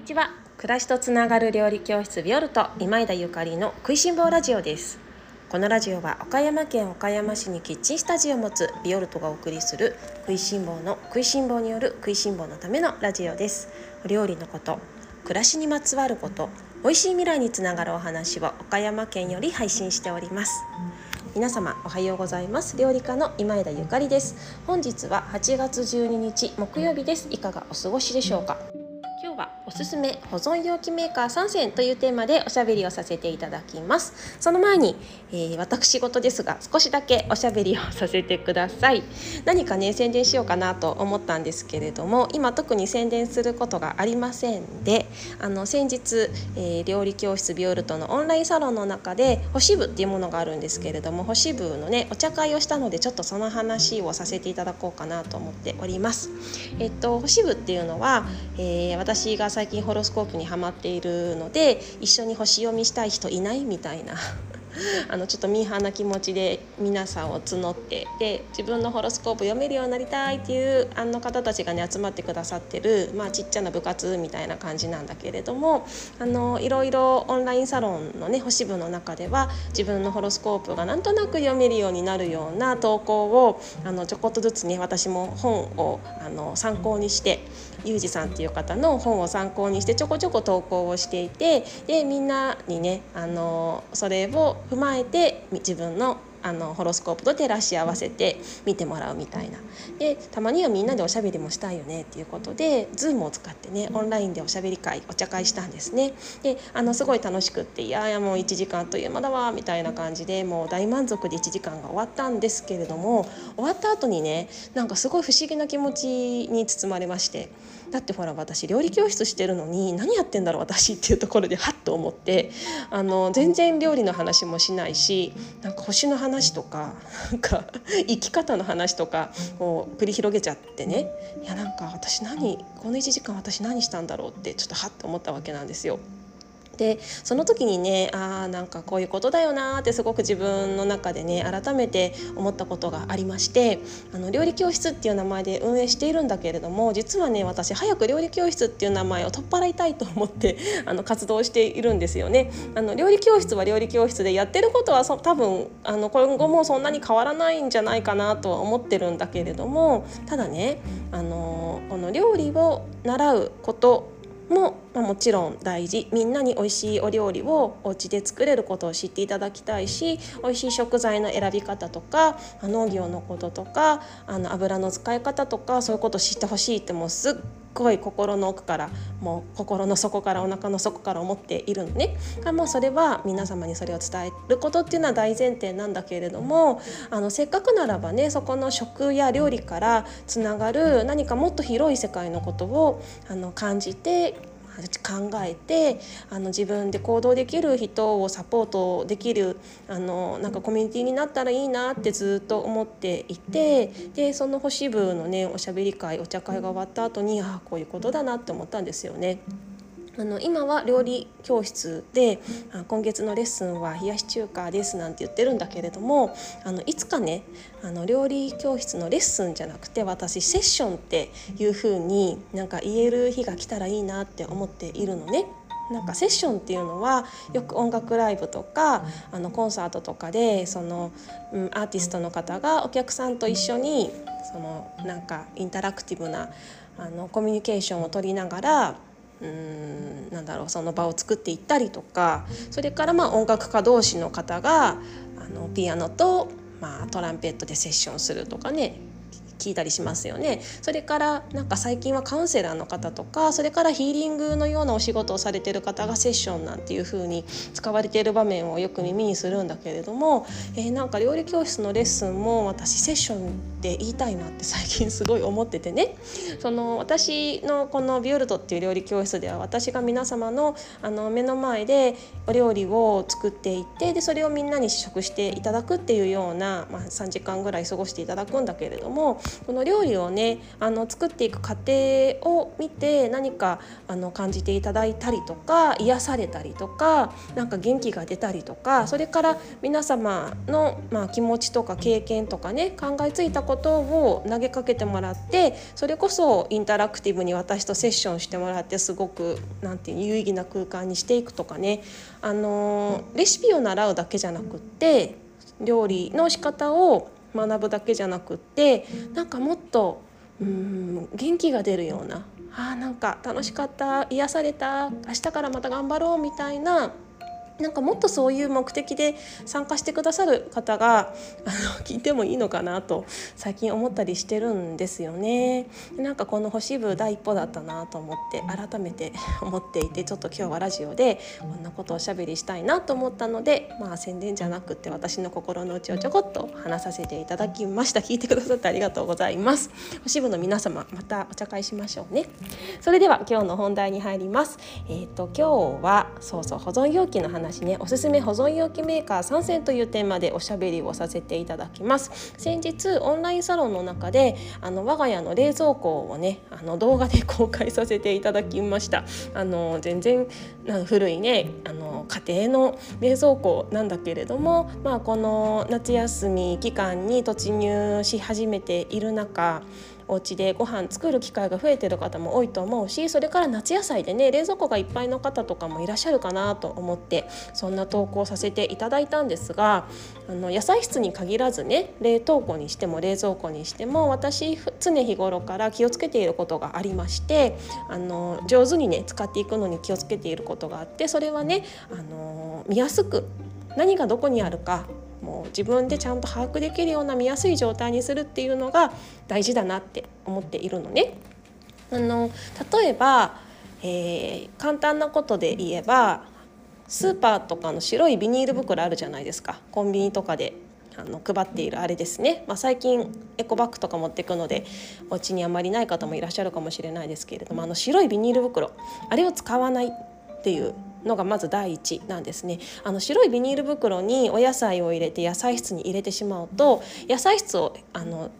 にちは。暮らしとつながる料理教室ビオルト今井田ゆかりの食いしん坊ラジオです。このラジオは岡山県岡山市にキッチンスタジオを持つビオルトがお送りする食いしん坊の食いしん坊による食いしん坊のためのラジオです。お料理のこと暮らしにまつわること美味しい未来につながるお話を岡山県より配信しております。皆様おはようございます。料理家の今枝ゆかりです。本日は8月12日木曜日です。いかがお過ごしでしょうか？今日はおすすめ保存容器メーカー3選というテーマでおしゃべりをさせていただきます。その前に、えー、私事ですが少しだけおしゃべりをさせてください。何かね宣伝しようかなと思ったんですけれども今特に宣伝することがありませんであの先日、えー、料理教室ビオルトのオンラインサロンの中で星部っていうものがあるんですけれども星部のねお茶会をしたのでちょっとその話をさせていただこうかなと思っております。えっと星部っていうのは、えー、私が最近ホロスコープにはまっているので一緒に星読みしたい人いない？みたいな。あのちょっとミーハーな気持ちで皆さんを募ってで自分のホロスコープ読めるようになりたいっていうあの方たちがね集まってくださってる、まあ、ちっちゃな部活みたいな感じなんだけれどもあのいろいろオンラインサロンのね星部の中では自分のホロスコープがなんとなく読めるようになるような投稿をあのちょこっとずつね私も本をあの参考にしてゆうじさんっていう方の本を参考にしてちょこちょこ投稿をしていてでみんなにねあのそれを踏まえて自分のあのホロスコープと照らし合わせて見てもらうみたいな。でたまにはみんなでおしゃべりもしたいよねっていうことで Zoom を使ってねオンラインでおしゃべり会お茶会したんですね。であのすごい楽しくっていやいやもう1時間という間だわみたいな感じでもう大満足で1時間が終わったんですけれども終わった後にねなんかすごい不思議な気持ちに包まれまして。だってほら私料理教室してるのに何やってんだろう私っていうところでハッと思ってあの全然料理の話もしないしなんか星の話とかなんか生き方の話とかを繰り広げちゃってねいやなんか私何この1時間私何したんだろうってちょっとハッと思ったわけなんですよ。でその時にねあなんかこういうことだよなってすごく自分の中でね改めて思ったことがありましてあの料理教室っていう名前で運営しているんだけれども実はね私早く料理教室っていう名前を取っ払いたいと思って あの活動しているんですよね。あの料理教室は料理教室でやってることはそ多分あの今後もそんなに変わらないんじゃないかなとは思ってるんだけれどもただねあのこの料理を習うことも、まあ、もちろん大事。みんなに美味しいお料理をお家で作れることを知っていただきたいし美味しい食材の選び方とか農業のこととかあの油の使い方とかそういうことを知ってほしいってもうすっごい心の奥からもう心の底からお腹の底から思っているのね。もうそれは皆様にそれを伝えることっていうのは大前提なんだけれどもあのせっかくならばねそこの食や料理からつながる何かもっと広い世界のことをあの感じて考えてあの自分で行動できる人をサポートできるあのなんかコミュニティになったらいいなってずっと思っていてでその星部のねおしゃべり会お茶会が終わった後にああこういうことだなって思ったんですよね。あの今は料理教室で今月のレッスンは冷やし中華ですなんて言ってるんだけれどもあのいつかねあの料理教室のレッスンじゃなくて私セッションっていう風になんか言える日が来たらいいなって思っているのね。なんかセッションっていうのはよく音楽ライブとかあのコンサートとかでその、うん、アーティストの方がお客さんと一緒にそのなんかインタラクティブなあのコミュニケーションを取りながらうんなんだろうその場を作っていったりとかそれからまあ音楽家同士の方があのピアノと、まあ、トランペットでセッションするとかね。聞いたりしますよね。それからなんか最近はカウンセラーの方とかそれからヒーリングのようなお仕事をされてる方がセッションなんていう風に使われている場面をよく耳にするんだけれども、えー、なんか料理教室のレッスンも私セッションで言いたいなって 最近すごい思っててね。その私のこのビオルトっていう料理教室では私が皆様のあの目の前でお料理を作っていってでそれをみんなに試食していただくっていうような、まあ、3時間ぐらい過ごしていただくんだけれどもこの料理をねあの作っていく過程を見て何かあの感じていただいたりとか癒されたりとかなんか元気が出たりとかそれから皆様の、まあ、気持ちとか経験とかね考えついたことを投げかけてもらってそれこそインタラクティブに私とセッションしてもらってすごくなんていう有意義な空間にしていくとかねあのレシピを習うだけじゃなくって料理の仕方を学ぶだけじゃなくってなんかもっとうん元気が出るようなあなんか楽しかった癒された明日からまた頑張ろうみたいななんかもっとそういう目的で参加してくださる方があの 聞いてもいいのかなと最近思ったりしてるんですよね。なんかこの星部第一歩だったなと思って改めて 思っていてちょっと今日はラジオでこんなことをおしゃべりしたいなと思ったのでまあ宣伝じゃなくって私の心の内をちょこっと話させていただきました。聞いてくださってありがとうございます。星部の皆様またお茶会しましょうね。それでは今日の本題に入ります。えっ、ー、と今日はそうそう保存容器の話話ね。おすすめ保存容器メーカー3選というテーマでおしゃべりをさせていただきます。先日オンラインサロンの中であの我が家の冷蔵庫をねあの動画で公開させていただきました。あの全然古いねあの家庭の冷蔵庫なんだけれどもまあこの夏休み期間に突入し始めている中お家でご飯作る機会が増えてる方も多いと思うしそれから夏野菜でね冷蔵庫がいっぱいの方とかもいらっしゃるかなと思ってそんな投稿させていただいたんですがあの野菜室に限らずね冷凍庫にしても冷蔵庫にしても私常日頃から気をつけていることがありましてあの上手にね使っていくのに気をつけていることがあってそれはねあの見やすく何がどこにあるかもう自分でちゃんと把握できるような見やすい状態にするっていうのが大事だなって思っているのね。あの例えば、えー、簡単なことで言えばスーパーとかの白いビニール袋あるじゃないですかコンビニとかであの配っているあれですね、まあ、最近エコバッグとか持っていくのでお家にあまりない方もいらっしゃるかもしれないですけれどもあの白いビニール袋あれを使わないっていうのがまず第一なんですね。あの白いビニール袋にお野菜を入れて野菜室に入れてしまうと野菜室をあの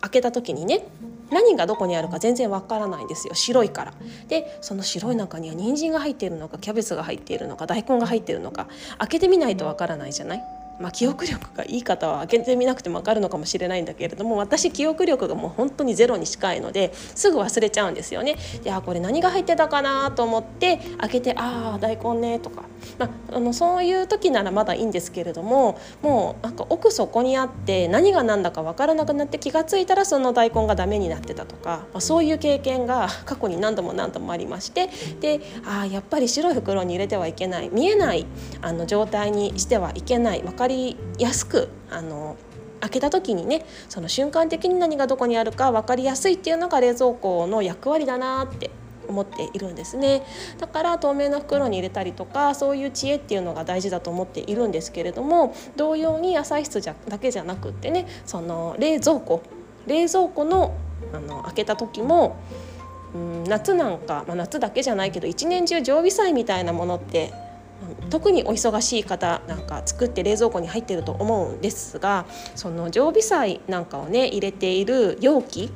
開けた時にね何がどこにあるか全然わからないんですよ。白いから。でその白い中には人参が入っているのかキャベツが入っているのか大根が入っているのか開けてみないとわからないじゃない？まあ、記憶力がいい方は開けてみなくても分かるのかもしれないんだけれども私記憶力がもう本当にゼロに近いのですぐ忘れちゃうんですよね。であこれ何が入ってたかなと思って開けてああ大根ねとか、まあ、あのそういう時ならまだいいんですけれどももうなんか奥底にあって何が何だか分からなくなって気が付いたらその大根がダメになってたとか、まあ、そういう経験が過去に何度も何度もありましてであやっぱり白い袋に入れてはいけない見えないあの状態にしてはいけない分かりやすくあの開けた時にねその瞬間的に何がどこにあるか分かりやすいっていうのが冷蔵庫の役割だなって思っているんですね。だから透明な袋に入れたりとかそういう知恵っていうのが大事だと思っているんですけれども同様に野菜室じゃだけじゃなくってねその冷蔵庫冷蔵庫のあの開けた時もうん夏なんか、まあ、夏だけじゃないけど一年中常備菜みたいなものって特にお忙しい方なんか作って冷蔵庫に入ってると思うんですがその常備菜なんかをね入れている容器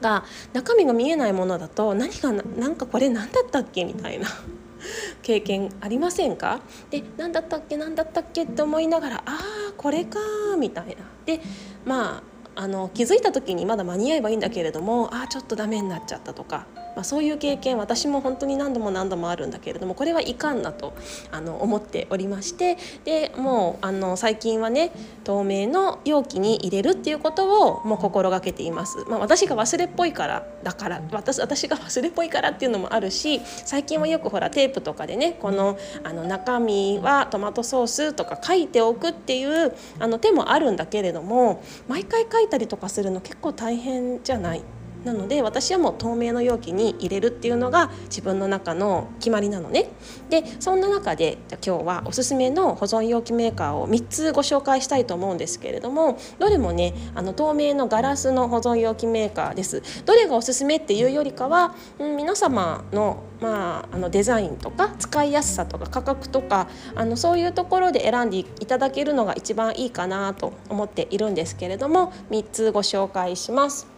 が中身が見えないものだと何がなんかこれ何だったっけみたいな 経験ありませんか？で何だったっけ何だったっけって思いながらああこれかみたいな。でまああの気づいた時にまだ間に合えばいいんだけれどもああちょっとダメになっちゃったとかまあ、そういう経験私も本当に何度も何度もあるんだけれどもこれはいかんなとあの思っておりましてでもうあの最近はね透明の容器に入れるっていうことをもう心がけています。まあ、私が忘れっぽいからだから私私が忘れっぽいからっていうのもあるし最近はよくほらテープとかでねこのあの中身はトマトソースとか書いておくっていうあの手もあるんだけれども毎回書いたりとかするの結構大変じゃない？なので私はもう透明の容器に入れるっていうのが自分の中の決まりなのねでそんな中で今日はおすすめの保存容器メーカーを3つご紹介したいと思うんですけれどもどれもねあの透明のガラスの保存容器メーカーですどれがおすすめっていうよりかは、うん、皆様のまあ、あのデザインとか使いやすさとか価格とかあのそういうところで選んでいただけるのが一番いいかなと思っているんですけれども3つご紹介します。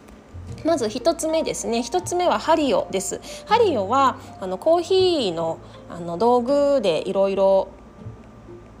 まず1つ目ですね。1つ目はハリオです。ハリオはあのコーヒーのあの道具でいろいろ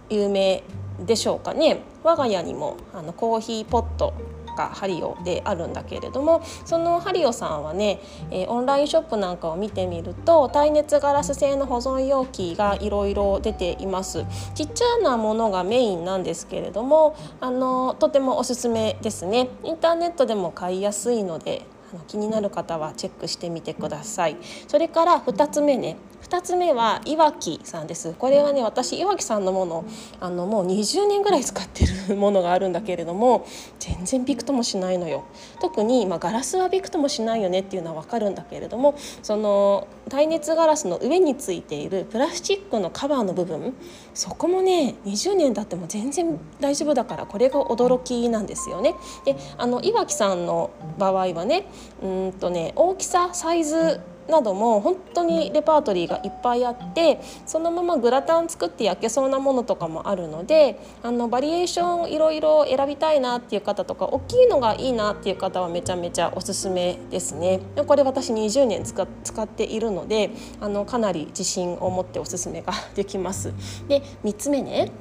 有名でしょうかね。我が家にもあのコーヒーポットがハリオであるんだけれどもそのハリオさんはね、えー、オンラインショップなんかを見てみると耐熱ガラス製の保存容器がいろいろ出ています。ちっちゃなものがメインなんですけれどもあのとてもおすすめですね。インターネットでも買いやすいので気になる方はチェックしてみてください。それから2つ目ね。2つ目はいわきさんですこれはね私いわきさんのものあのもう20年ぐらい使ってるものがあるんだけれども全然びくともしないのよ特に、まあ、ガラスはびくともしないよねっていうのは分かるんだけれどもその耐熱ガラスの上についているプラスチックのカバーの部分そこもね20年経っても全然大丈夫だからこれが驚きなんですよね。であのいわきさんの場合はねうんとね大きさサイズなども本当にレパートリーがいっぱいあってそのままグラタン作って焼けそうなものとかもあるのであのバリエーションいろいろ選びたいなっていう方とか大きいのがいいなっていう方はめちゃめちゃおすすめですね。これ私20年使使っているのであのかなり自信を持っておすすめができます。で3つ目ね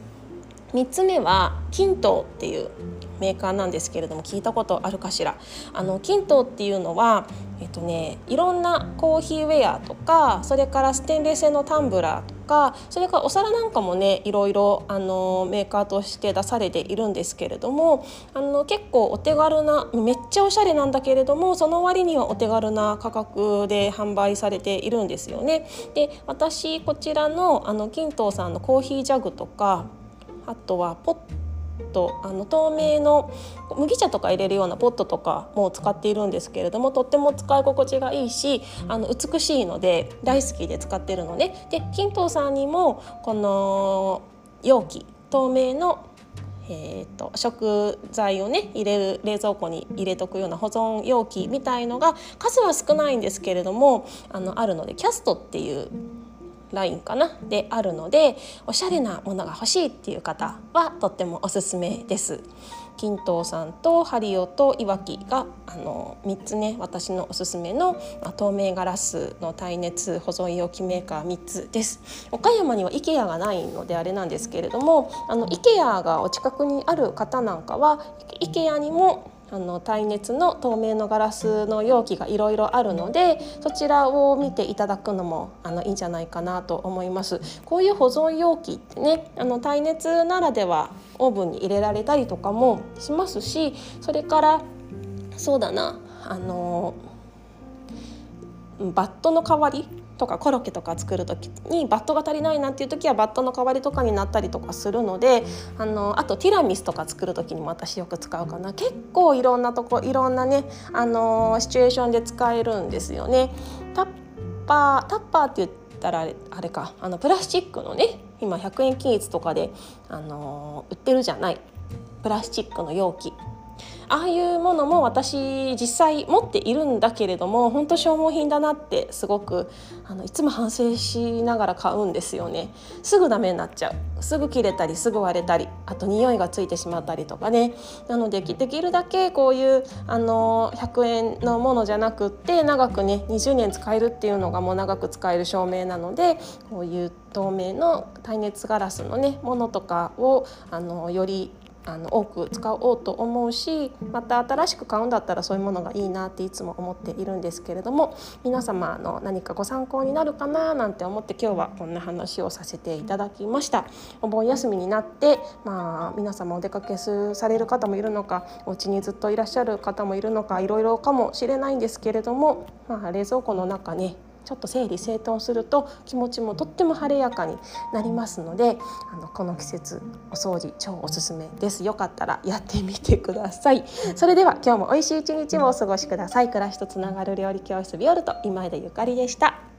3つ目はキントっていうメーカーなんですけれども聞いたことあるかしらあのキントっていうのはえっとねいろんなコーヒーウェアとかそれからステンレス製のタンブラーとかそれからお皿なんかもねいろいろあのメーカーとして出されているんですけれどもあの結構お手軽なめっちゃおしゃれなんだけれどもその割にはお手軽な価格で販売されているんですよね。で私こちらのあのキントさんのコーヒージャグとかあとはポットあの透明の麦茶とか入れるようなポットとかも使っているんですけれどもとっても使い心地がいいしあの美しいので大好きで使ってるのね。で金藤さんにもこの容器透明のえーと、食材をね入れる冷蔵庫に入れとくような保存容器みたいのが数は少ないんですけれどもあのあるのでキャストっていうラインかな？であるのでおしゃれなものが欲しいっていう方はとってもおすすめです。金藤さんとハリオといわきがあの3つね私のおすすめの、ま、透明ガラスの耐熱保存容器メーカー3つです岡山には IKEA がないのであれなんですけれどもあの IKEA がお近くにある方なんかは IKEA にもあの耐熱の透明のガラスの容器がいろいろあるのでそちらを見ていただくのもあのいいんじゃないかなと思います。こういう保存容器ってねあの耐熱ならではオーブンに入れられたりとかもしますしそれからそうだなあのバットの代わりとかコロッケとか作る時にバットが足りないなっていう時はバットの代わりとかになったりとかするのであのあとティラミスとか作る時にも私よく使うかな。結構いろんなとこいろんなねあのシチュエーションで使えるんですよね。タッパータッパーって言ったらあれか。あのプラスチックのね今100円均一とかであの売ってるじゃない。プラスチックの容器。ああいうものも私実際持っているんだけれども本当消耗品だなってすごくあのいつも反省しながら買うんですよね。すぐダメになっちゃう。すぐ切れたりすぐ割れたりあと匂いがついてしまったりとかね。なのでできるだけこういうあの100円のものじゃなくって長くね20年使えるっていうのがもう長く使える照明なのでこういう透明の耐熱ガラスのねものとかをあのよりあの多く使おうと思うしまた新しく買うんだったらそういうものがいいなっていつも思っているんですけれども皆様の何かご参考になるかななんて思って今日はこんな話をさせていただきました。お盆休みになってまあ皆様お出かけされる方もいるのかお家にずっといらっしゃる方もいるのかいろいろかもしれないんですけれども、まあ、冷蔵庫の中ねちょっと整理整頓すると気持ちもとっても晴れやかになりますのであのこの季節お掃除超おすすめです。よかったらやってみてください。それでは今日も美味しい一日をお過ごしください。暮らしとつながる料理教室ビオルト今枝ゆかりでした。